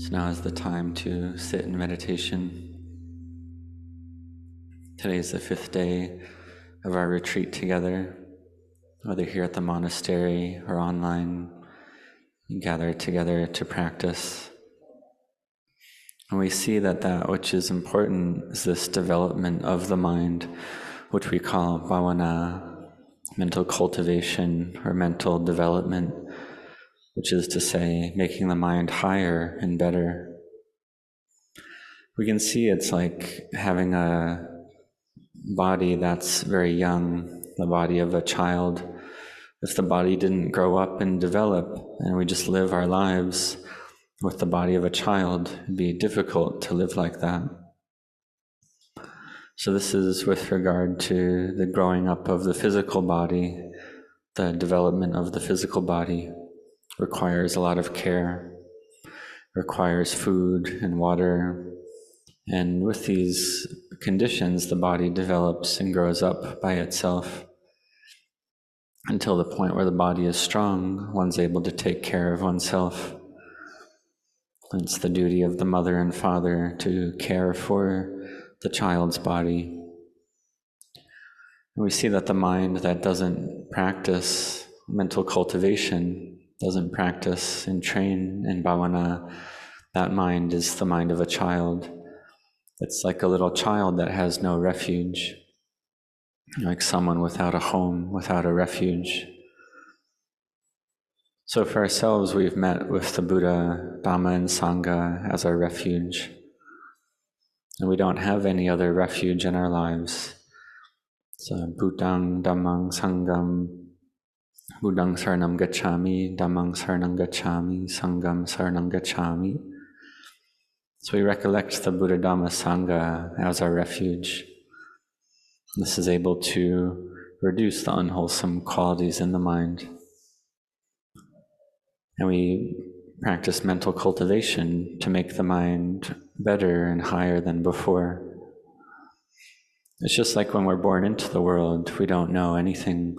So now is the time to sit in meditation. Today is the fifth day of our retreat together, whether here at the monastery or online, we gather together to practice. And we see that that which is important is this development of the mind, which we call bhavana, mental cultivation or mental development which is to say, making the mind higher and better. We can see it's like having a body that's very young, the body of a child. If the body didn't grow up and develop, and we just live our lives with the body of a child, it'd be difficult to live like that. So, this is with regard to the growing up of the physical body, the development of the physical body requires a lot of care, requires food and water. And with these conditions, the body develops and grows up by itself until the point where the body is strong, one's able to take care of oneself. It's the duty of the mother and father to care for the child's body. We see that the mind that doesn't practice mental cultivation doesn't practice and train in bhavana, that mind is the mind of a child. It's like a little child that has no refuge, like someone without a home, without a refuge. So, for ourselves, we've met with the Buddha, Dhamma, and Sangha as our refuge. And we don't have any other refuge in our lives. So, Buddhang, Dhammang, Sangham, Buddhang Saranam Gacchami, Dhammang Saranam Gacchami, Sangham Saranam Gacchami. So we recollect the Buddha Dhamma Sangha as our refuge. This is able to reduce the unwholesome qualities in the mind. And we practice mental cultivation to make the mind better and higher than before. It's just like when we're born into the world, we don't know anything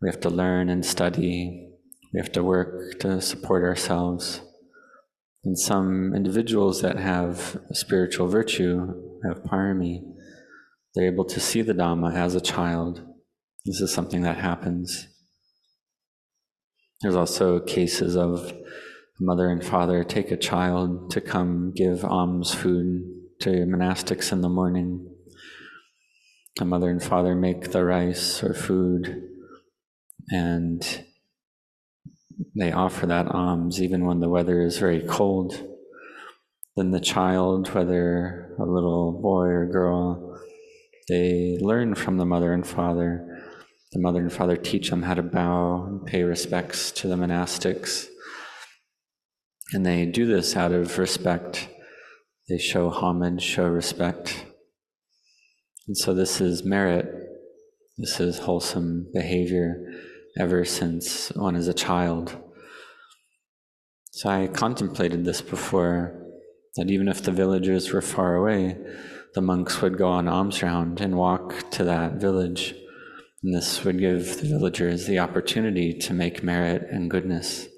we have to learn and study. We have to work to support ourselves. And some individuals that have spiritual virtue, have parami, they're able to see the Dhamma as a child. This is something that happens. There's also cases of a mother and father take a child to come give alms food to monastics in the morning. The mother and father make the rice or food and they offer that alms even when the weather is very cold. Then the child, whether a little boy or girl, they learn from the mother and father. The mother and father teach them how to bow and pay respects to the monastics. And they do this out of respect. They show homage, show respect. And so this is merit. This is wholesome behavior ever since one is a child. So I contemplated this before that even if the villagers were far away, the monks would go on alms round and walk to that village. And this would give the villagers the opportunity to make merit and goodness.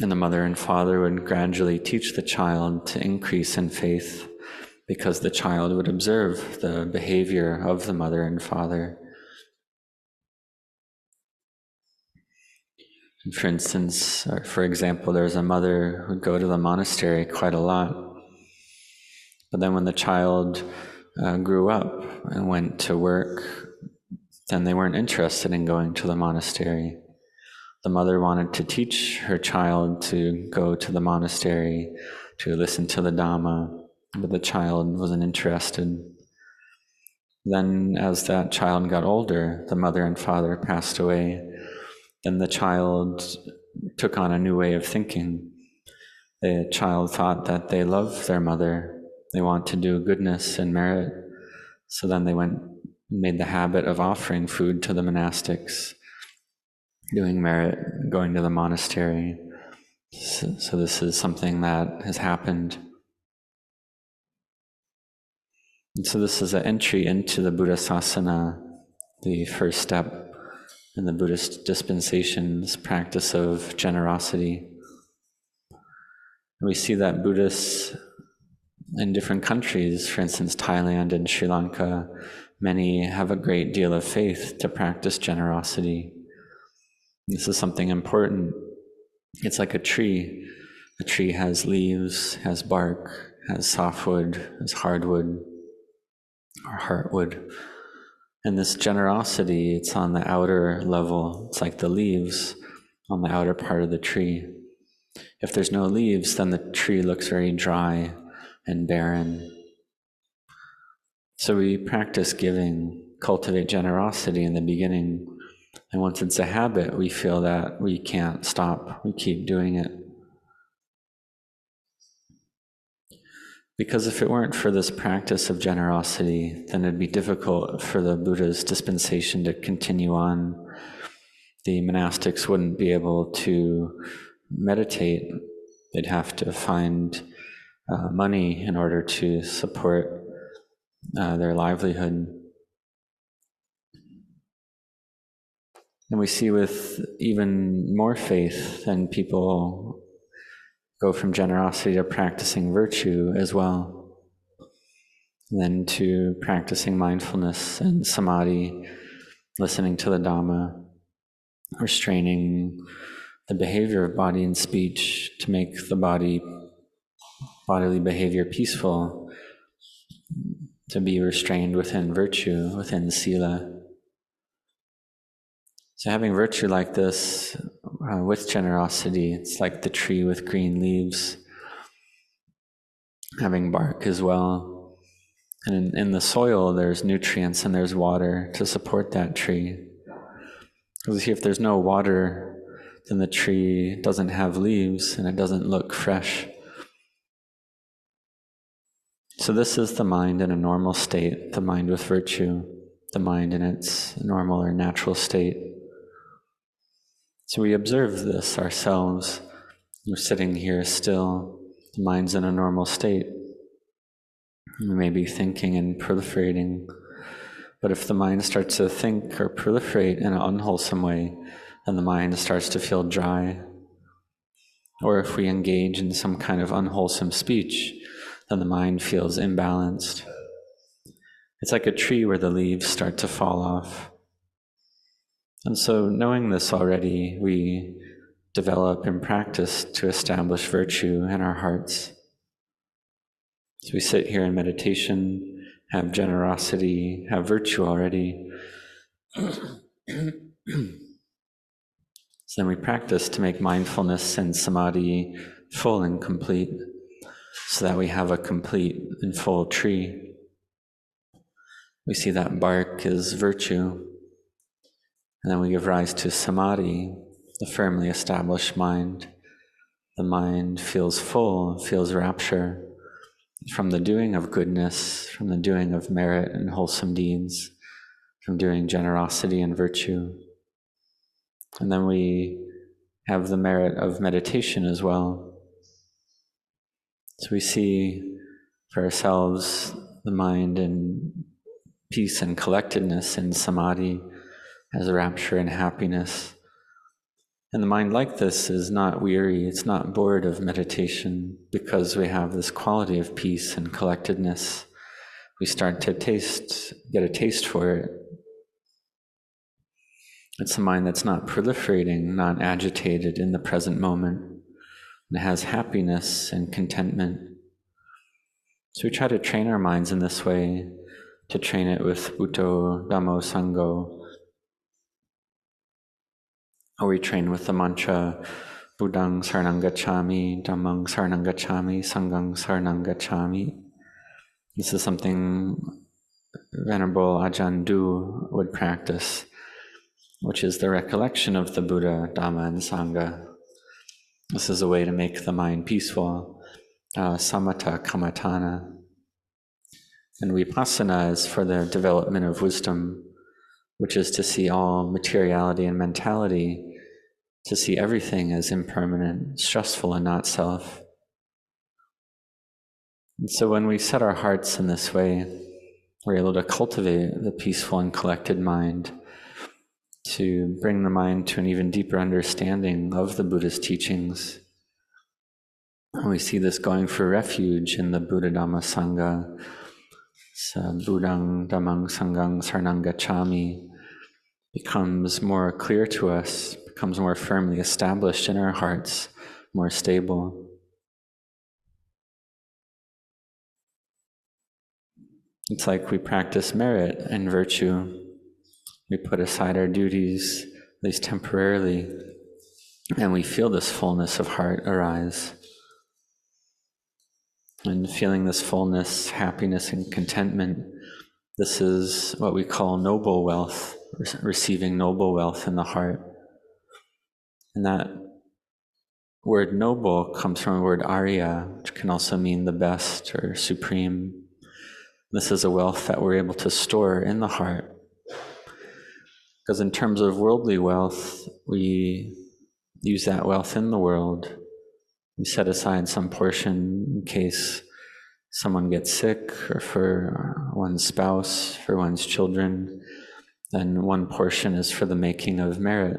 And the mother and father would gradually teach the child to increase in faith because the child would observe the behavior of the mother and father For instance, or for example, there's a mother who'd go to the monastery quite a lot. But then when the child uh, grew up and went to work, then they weren't interested in going to the monastery. The mother wanted to teach her child to go to the monastery, to listen to the Dhamma, but the child wasn't interested. Then, as that child got older, the mother and father passed away then the child took on a new way of thinking. The child thought that they love their mother, they want to do goodness and merit. So then they went made the habit of offering food to the monastics, doing merit, going to the monastery. So, so this is something that has happened. And so this is an entry into the Buddha Sasana, the first step in the Buddhist dispensations practice of generosity. We see that Buddhists in different countries, for instance, Thailand and Sri Lanka, many have a great deal of faith to practice generosity. This is something important. It's like a tree. A tree has leaves, has bark, has softwood, has hardwood, or heartwood. And this generosity, it's on the outer level. It's like the leaves on the outer part of the tree. If there's no leaves, then the tree looks very dry and barren. So we practice giving, cultivate generosity in the beginning. And once it's a habit, we feel that we can't stop. We keep doing it. Because if it weren't for this practice of generosity, then it'd be difficult for the Buddha's dispensation to continue on. The monastics wouldn't be able to meditate, they'd have to find uh, money in order to support uh, their livelihood. And we see with even more faith, than people go from generosity to practicing virtue as well, then to practicing mindfulness and samadhi, listening to the Dhamma, restraining the behavior of body and speech to make the body, bodily behavior peaceful, to be restrained within virtue, within sila. So, having virtue like this uh, with generosity, it's like the tree with green leaves, having bark as well. And in, in the soil, there's nutrients and there's water to support that tree. Because if there's no water, then the tree doesn't have leaves and it doesn't look fresh. So, this is the mind in a normal state, the mind with virtue, the mind in its normal or natural state. So we observe this ourselves. We're sitting here still, the mind's in a normal state. We may be thinking and proliferating, but if the mind starts to think or proliferate in an unwholesome way, then the mind starts to feel dry. Or if we engage in some kind of unwholesome speech, then the mind feels imbalanced. It's like a tree where the leaves start to fall off. And so, knowing this already, we develop and practice to establish virtue in our hearts. So, we sit here in meditation, have generosity, have virtue already. so, then we practice to make mindfulness and samadhi full and complete so that we have a complete and full tree. We see that bark is virtue. And then we give rise to samadhi, the firmly established mind. The mind feels full, feels rapture from the doing of goodness, from the doing of merit and wholesome deeds, from doing generosity and virtue. And then we have the merit of meditation as well. So we see for ourselves the mind in peace and collectedness in samadhi as rapture and happiness. And the mind like this is not weary, it's not bored of meditation because we have this quality of peace and collectedness. We start to taste, get a taste for it. It's a mind that's not proliferating, not agitated in the present moment, and has happiness and contentment. So we try to train our minds in this way, to train it with Buddho, Dhammo, Sangho, or we train with the mantra Buddhang Saranang Gacchami, Dhammang Saranang Gacchami, Sanghang Saranang. This is something Venerable Ajahn Du would practice, which is the recollection of the Buddha, Dhamma, and Sangha. This is a way to make the mind peaceful, uh, samatha kammatthana. And vipassana is for the development of wisdom, which is to see all materiality and mentality to see everything as impermanent, stressful, and not self. And so when we set our hearts in this way, we're able to cultivate the peaceful and collected mind, to bring the mind to an even deeper understanding of the Buddha's teachings. And we see this going for refuge in the Buddha Dhamma Sangha. So, uh, Buddhang Dhammang Sanghang Gacchami becomes more clear to us, becomes more firmly established in our hearts, more stable. It's like we practice merit and virtue. We put aside our duties, at least temporarily, and we feel this fullness of heart arise. And feeling this fullness, happiness, and contentment, this is what we call noble wealth, receiving noble wealth in the heart. And that word noble comes from the word arya, which can also mean the best or supreme. This is a wealth that we're able to store in the heart. Because in terms of worldly wealth, we use that wealth in the world. We set aside some portion in case someone gets sick or for one's spouse, for one's children. Then one portion is for the making of merit,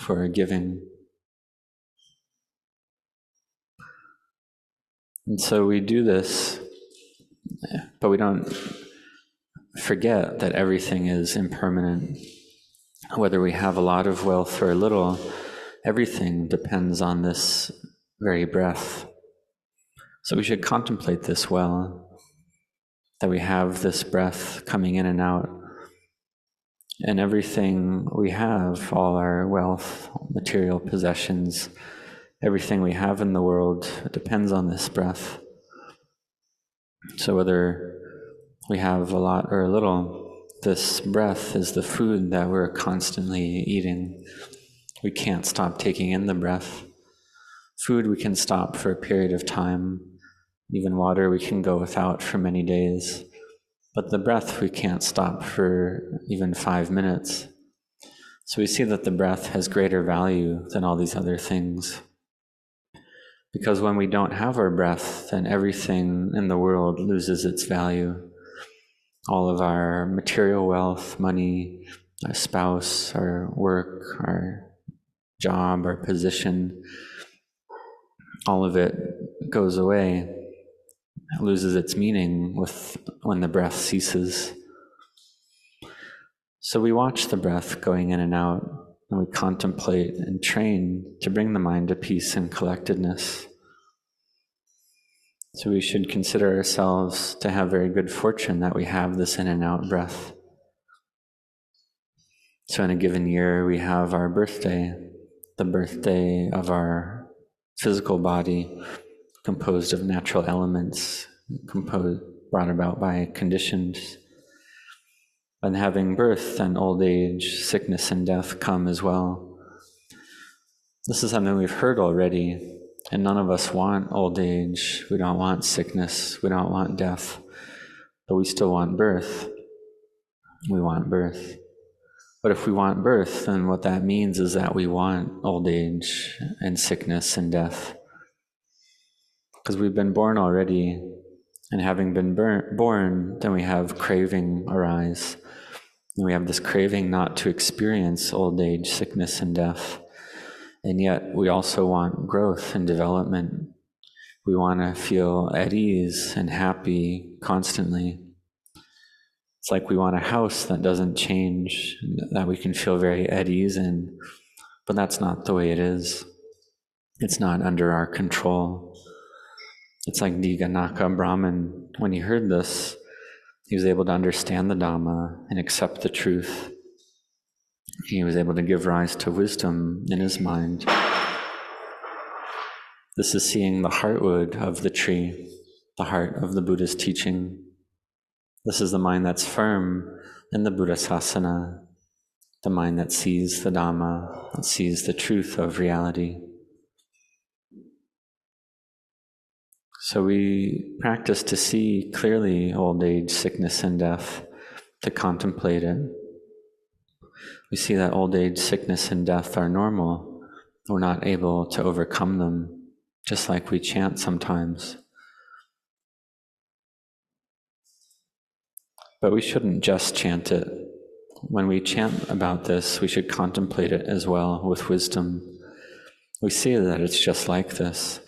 for giving. And so we do this but we don't forget that everything is impermanent. Whether we have a lot of wealth or a little, everything depends on this very breath. So we should contemplate this well that we have this breath coming in and out. And everything we have, all our wealth, material possessions, everything we have in the world depends on this breath. So, whether we have a lot or a little, this breath is the food that we're constantly eating. We can't stop taking in the breath. Food we can stop for a period of time. Even water we can go without for many days. But the breath we can't stop for even five minutes. So we see that the breath has greater value than all these other things. Because when we don't have our breath, then everything in the world loses its value. All of our material wealth, money, our spouse, our work, our job, our position, all of it goes away, it loses its meaning with when the breath ceases. So we watch the breath going in and out and we contemplate and train to bring the mind to peace and collectedness. So we should consider ourselves to have very good fortune that we have this in and out breath. So in a given year, we have our birthday, the birthday of our physical body, composed of natural elements, composed, brought about by conditions and having birth and old age, sickness and death come as well. This is something we've heard already, and none of us want old age. We don't want sickness. We don't want death. But we still want birth. We want birth. But if we want birth, then what that means is that we want old age and sickness and death. Because we've been born already, and having been born, then we have craving arise. And we have this craving not to experience old age, sickness, and death. And yet, we also want growth and development. We want to feel at ease and happy constantly. It's like we want a house that doesn't change, that we can feel very at ease in. But that's not the way it is. It's not under our control. It's like Dighanakha Brahman, when he heard this, he was able to understand the Dhamma and accept the truth. He was able to give rise to wisdom in his mind. This is seeing the heartwood of the tree, the heart of the Buddha's teaching. This is the mind that's firm in the Buddha Sasana, the mind that sees the Dhamma, that sees the truth of reality. So we practice to see clearly old age, sickness, and death, to contemplate it. We see that old age, sickness, and death are normal. We're not able to overcome them, just like we chant sometimes. But we shouldn't just chant it. When we chant about this, we should contemplate it as well with wisdom. We see that it's just like this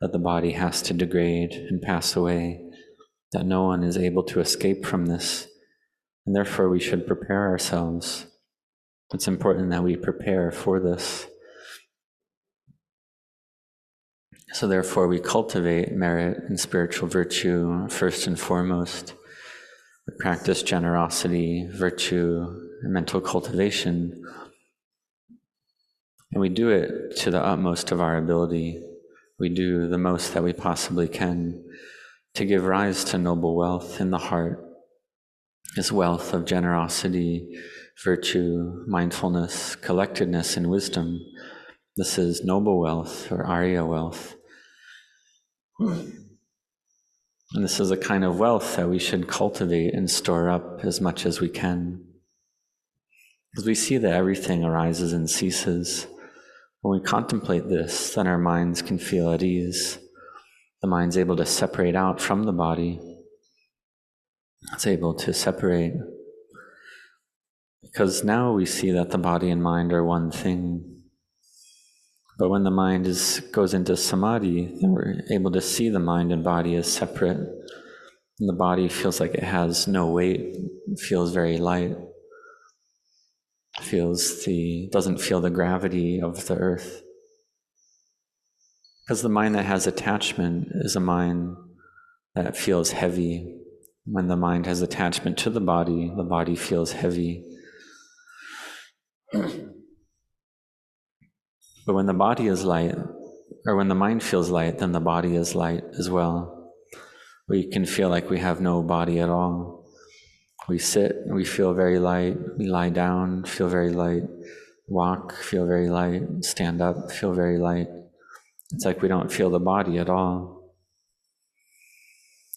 that the body has to degrade and pass away, that no one is able to escape from this, and therefore we should prepare ourselves. It's important that we prepare for this. So, therefore, we cultivate merit and spiritual virtue first and foremost. We practice generosity, virtue, and mental cultivation. And we do it to the utmost of our ability. We do the most that we possibly can to give rise to noble wealth in the heart, this wealth of generosity, virtue, mindfulness, collectedness, and wisdom. This is noble wealth or Arya wealth. And this is a kind of wealth that we should cultivate and store up as much as we can. Because we see that everything arises and ceases. When we contemplate this, then our minds can feel at ease. The mind's able to separate out from the body. It's able to separate. Because now we see that the body and mind are one thing. But when the mind is, goes into samadhi, then we're able to see the mind and body as separate. And the body feels like it has no weight, it feels very light. Feels the doesn't feel the gravity of the earth. Because the mind that has attachment is a mind that feels heavy. When the mind has attachment to the body, the body feels heavy. But when the body is light, or when the mind feels light, then the body is light as well. We can feel like we have no body at all. We sit, we feel very light. We lie down, feel very light. Walk, feel very light. Stand up, feel very light. It's like we don't feel the body at all.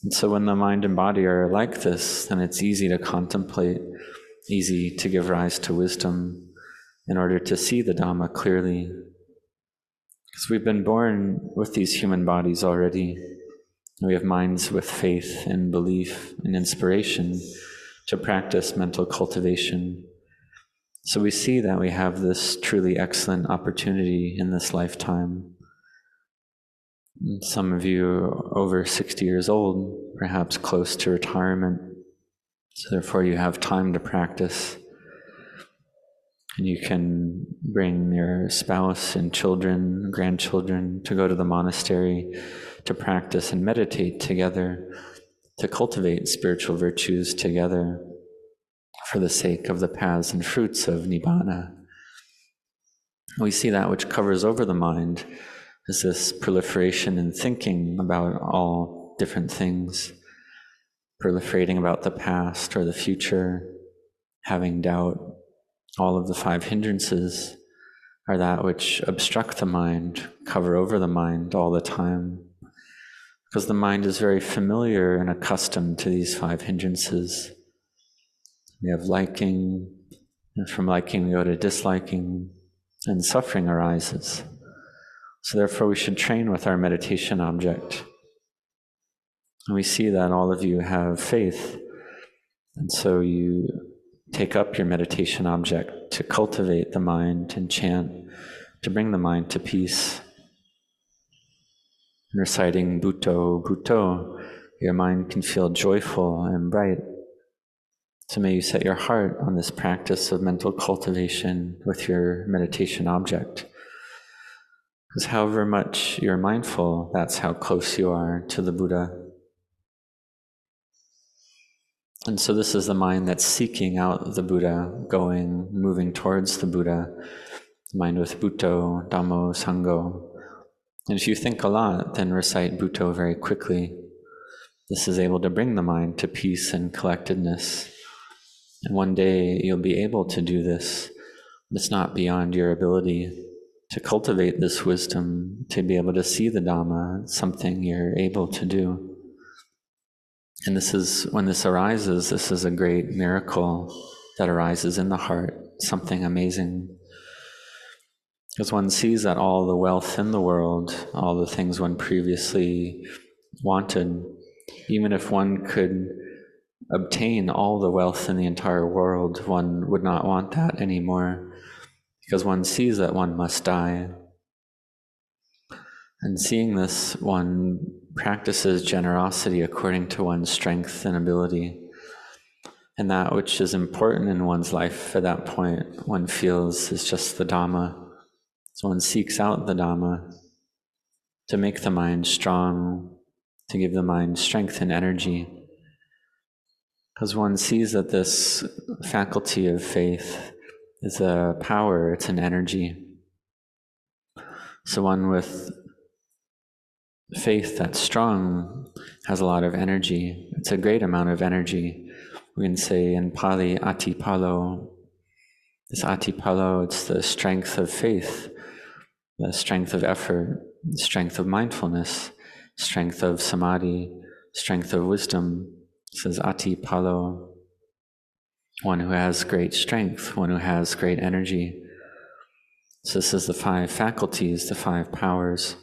And so when the mind and body are like this, then it's easy to contemplate, easy to give rise to wisdom in order to see the Dhamma clearly because we've been born with these human bodies already. We have minds with faith and belief and inspiration to practice mental cultivation. So we see that we have this truly excellent opportunity in this lifetime. Some of you are over 60 years old, perhaps close to retirement. So therefore, you have time to practice. And you can bring your spouse and children, grandchildren to go to the monastery to practice and meditate together, to cultivate spiritual virtues together for the sake of the paths and fruits of Nibbana. We see that which covers over the mind is this proliferation and thinking about all different things, proliferating about the past or the future, having doubt, all of the five hindrances are that which obstruct the mind, cover over the mind all the time. Because the mind is very familiar and accustomed to these five hindrances. We have liking, and from liking we go to disliking, and suffering arises. So, therefore, we should train with our meditation object. And we see that all of you have faith. And so you take up your meditation object to cultivate the mind and chant, to bring the mind to peace. Reciting Buddho, Buddho, your mind can feel joyful and bright. So may you set your heart on this practice of mental cultivation with your meditation object. Because however much you're mindful, that's how close you are to the Buddha. And so, this is the mind that's seeking out the Buddha, going, moving towards the Buddha, the mind with Buddho, Dhammo, Sangho. And if you think a lot, then recite Buddho very quickly. This is able to bring the mind to peace and collectedness. And one day you'll be able to do this. It's not beyond your ability to cultivate this wisdom, to be able to see the Dhamma, something you're able to do. And this is when this arises, this is a great miracle that arises in the heart, something amazing. Because one sees that all the wealth in the world, all the things one previously wanted, even if one could obtain all the wealth in the entire world, one would not want that anymore because one sees that one must die. And seeing this, one practices generosity according to one's strength and ability. And that which is important in one's life at that point, one feels is just the Dhamma. So one seeks out the Dhamma to make the mind strong, to give the mind strength and energy. Because one sees that this faculty of faith is a power, it's an energy. So one with faith that's strong has a lot of energy. It's a great amount of energy. We can say in Pali, atipalo. This atipalo, it's the strength of faith, the strength of effort, strength of mindfulness, strength of samadhi, strength of wisdom. It Ati Palo, one who has great strength, one who has great energy. So this is the five faculties, the five powers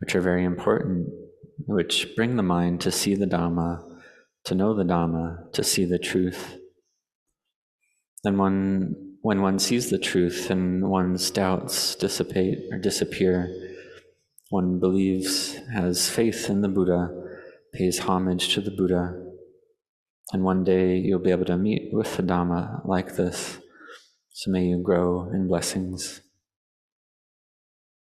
which are very important, which bring the mind to see the Dhamma, to know the Dhamma, to see the truth. Then one, when one sees the truth and one's doubts dissipate or disappear, one believes, has faith in the Buddha, pays homage to the Buddha, and one day you'll be able to meet with the Dhamma like this. So may you grow in blessings.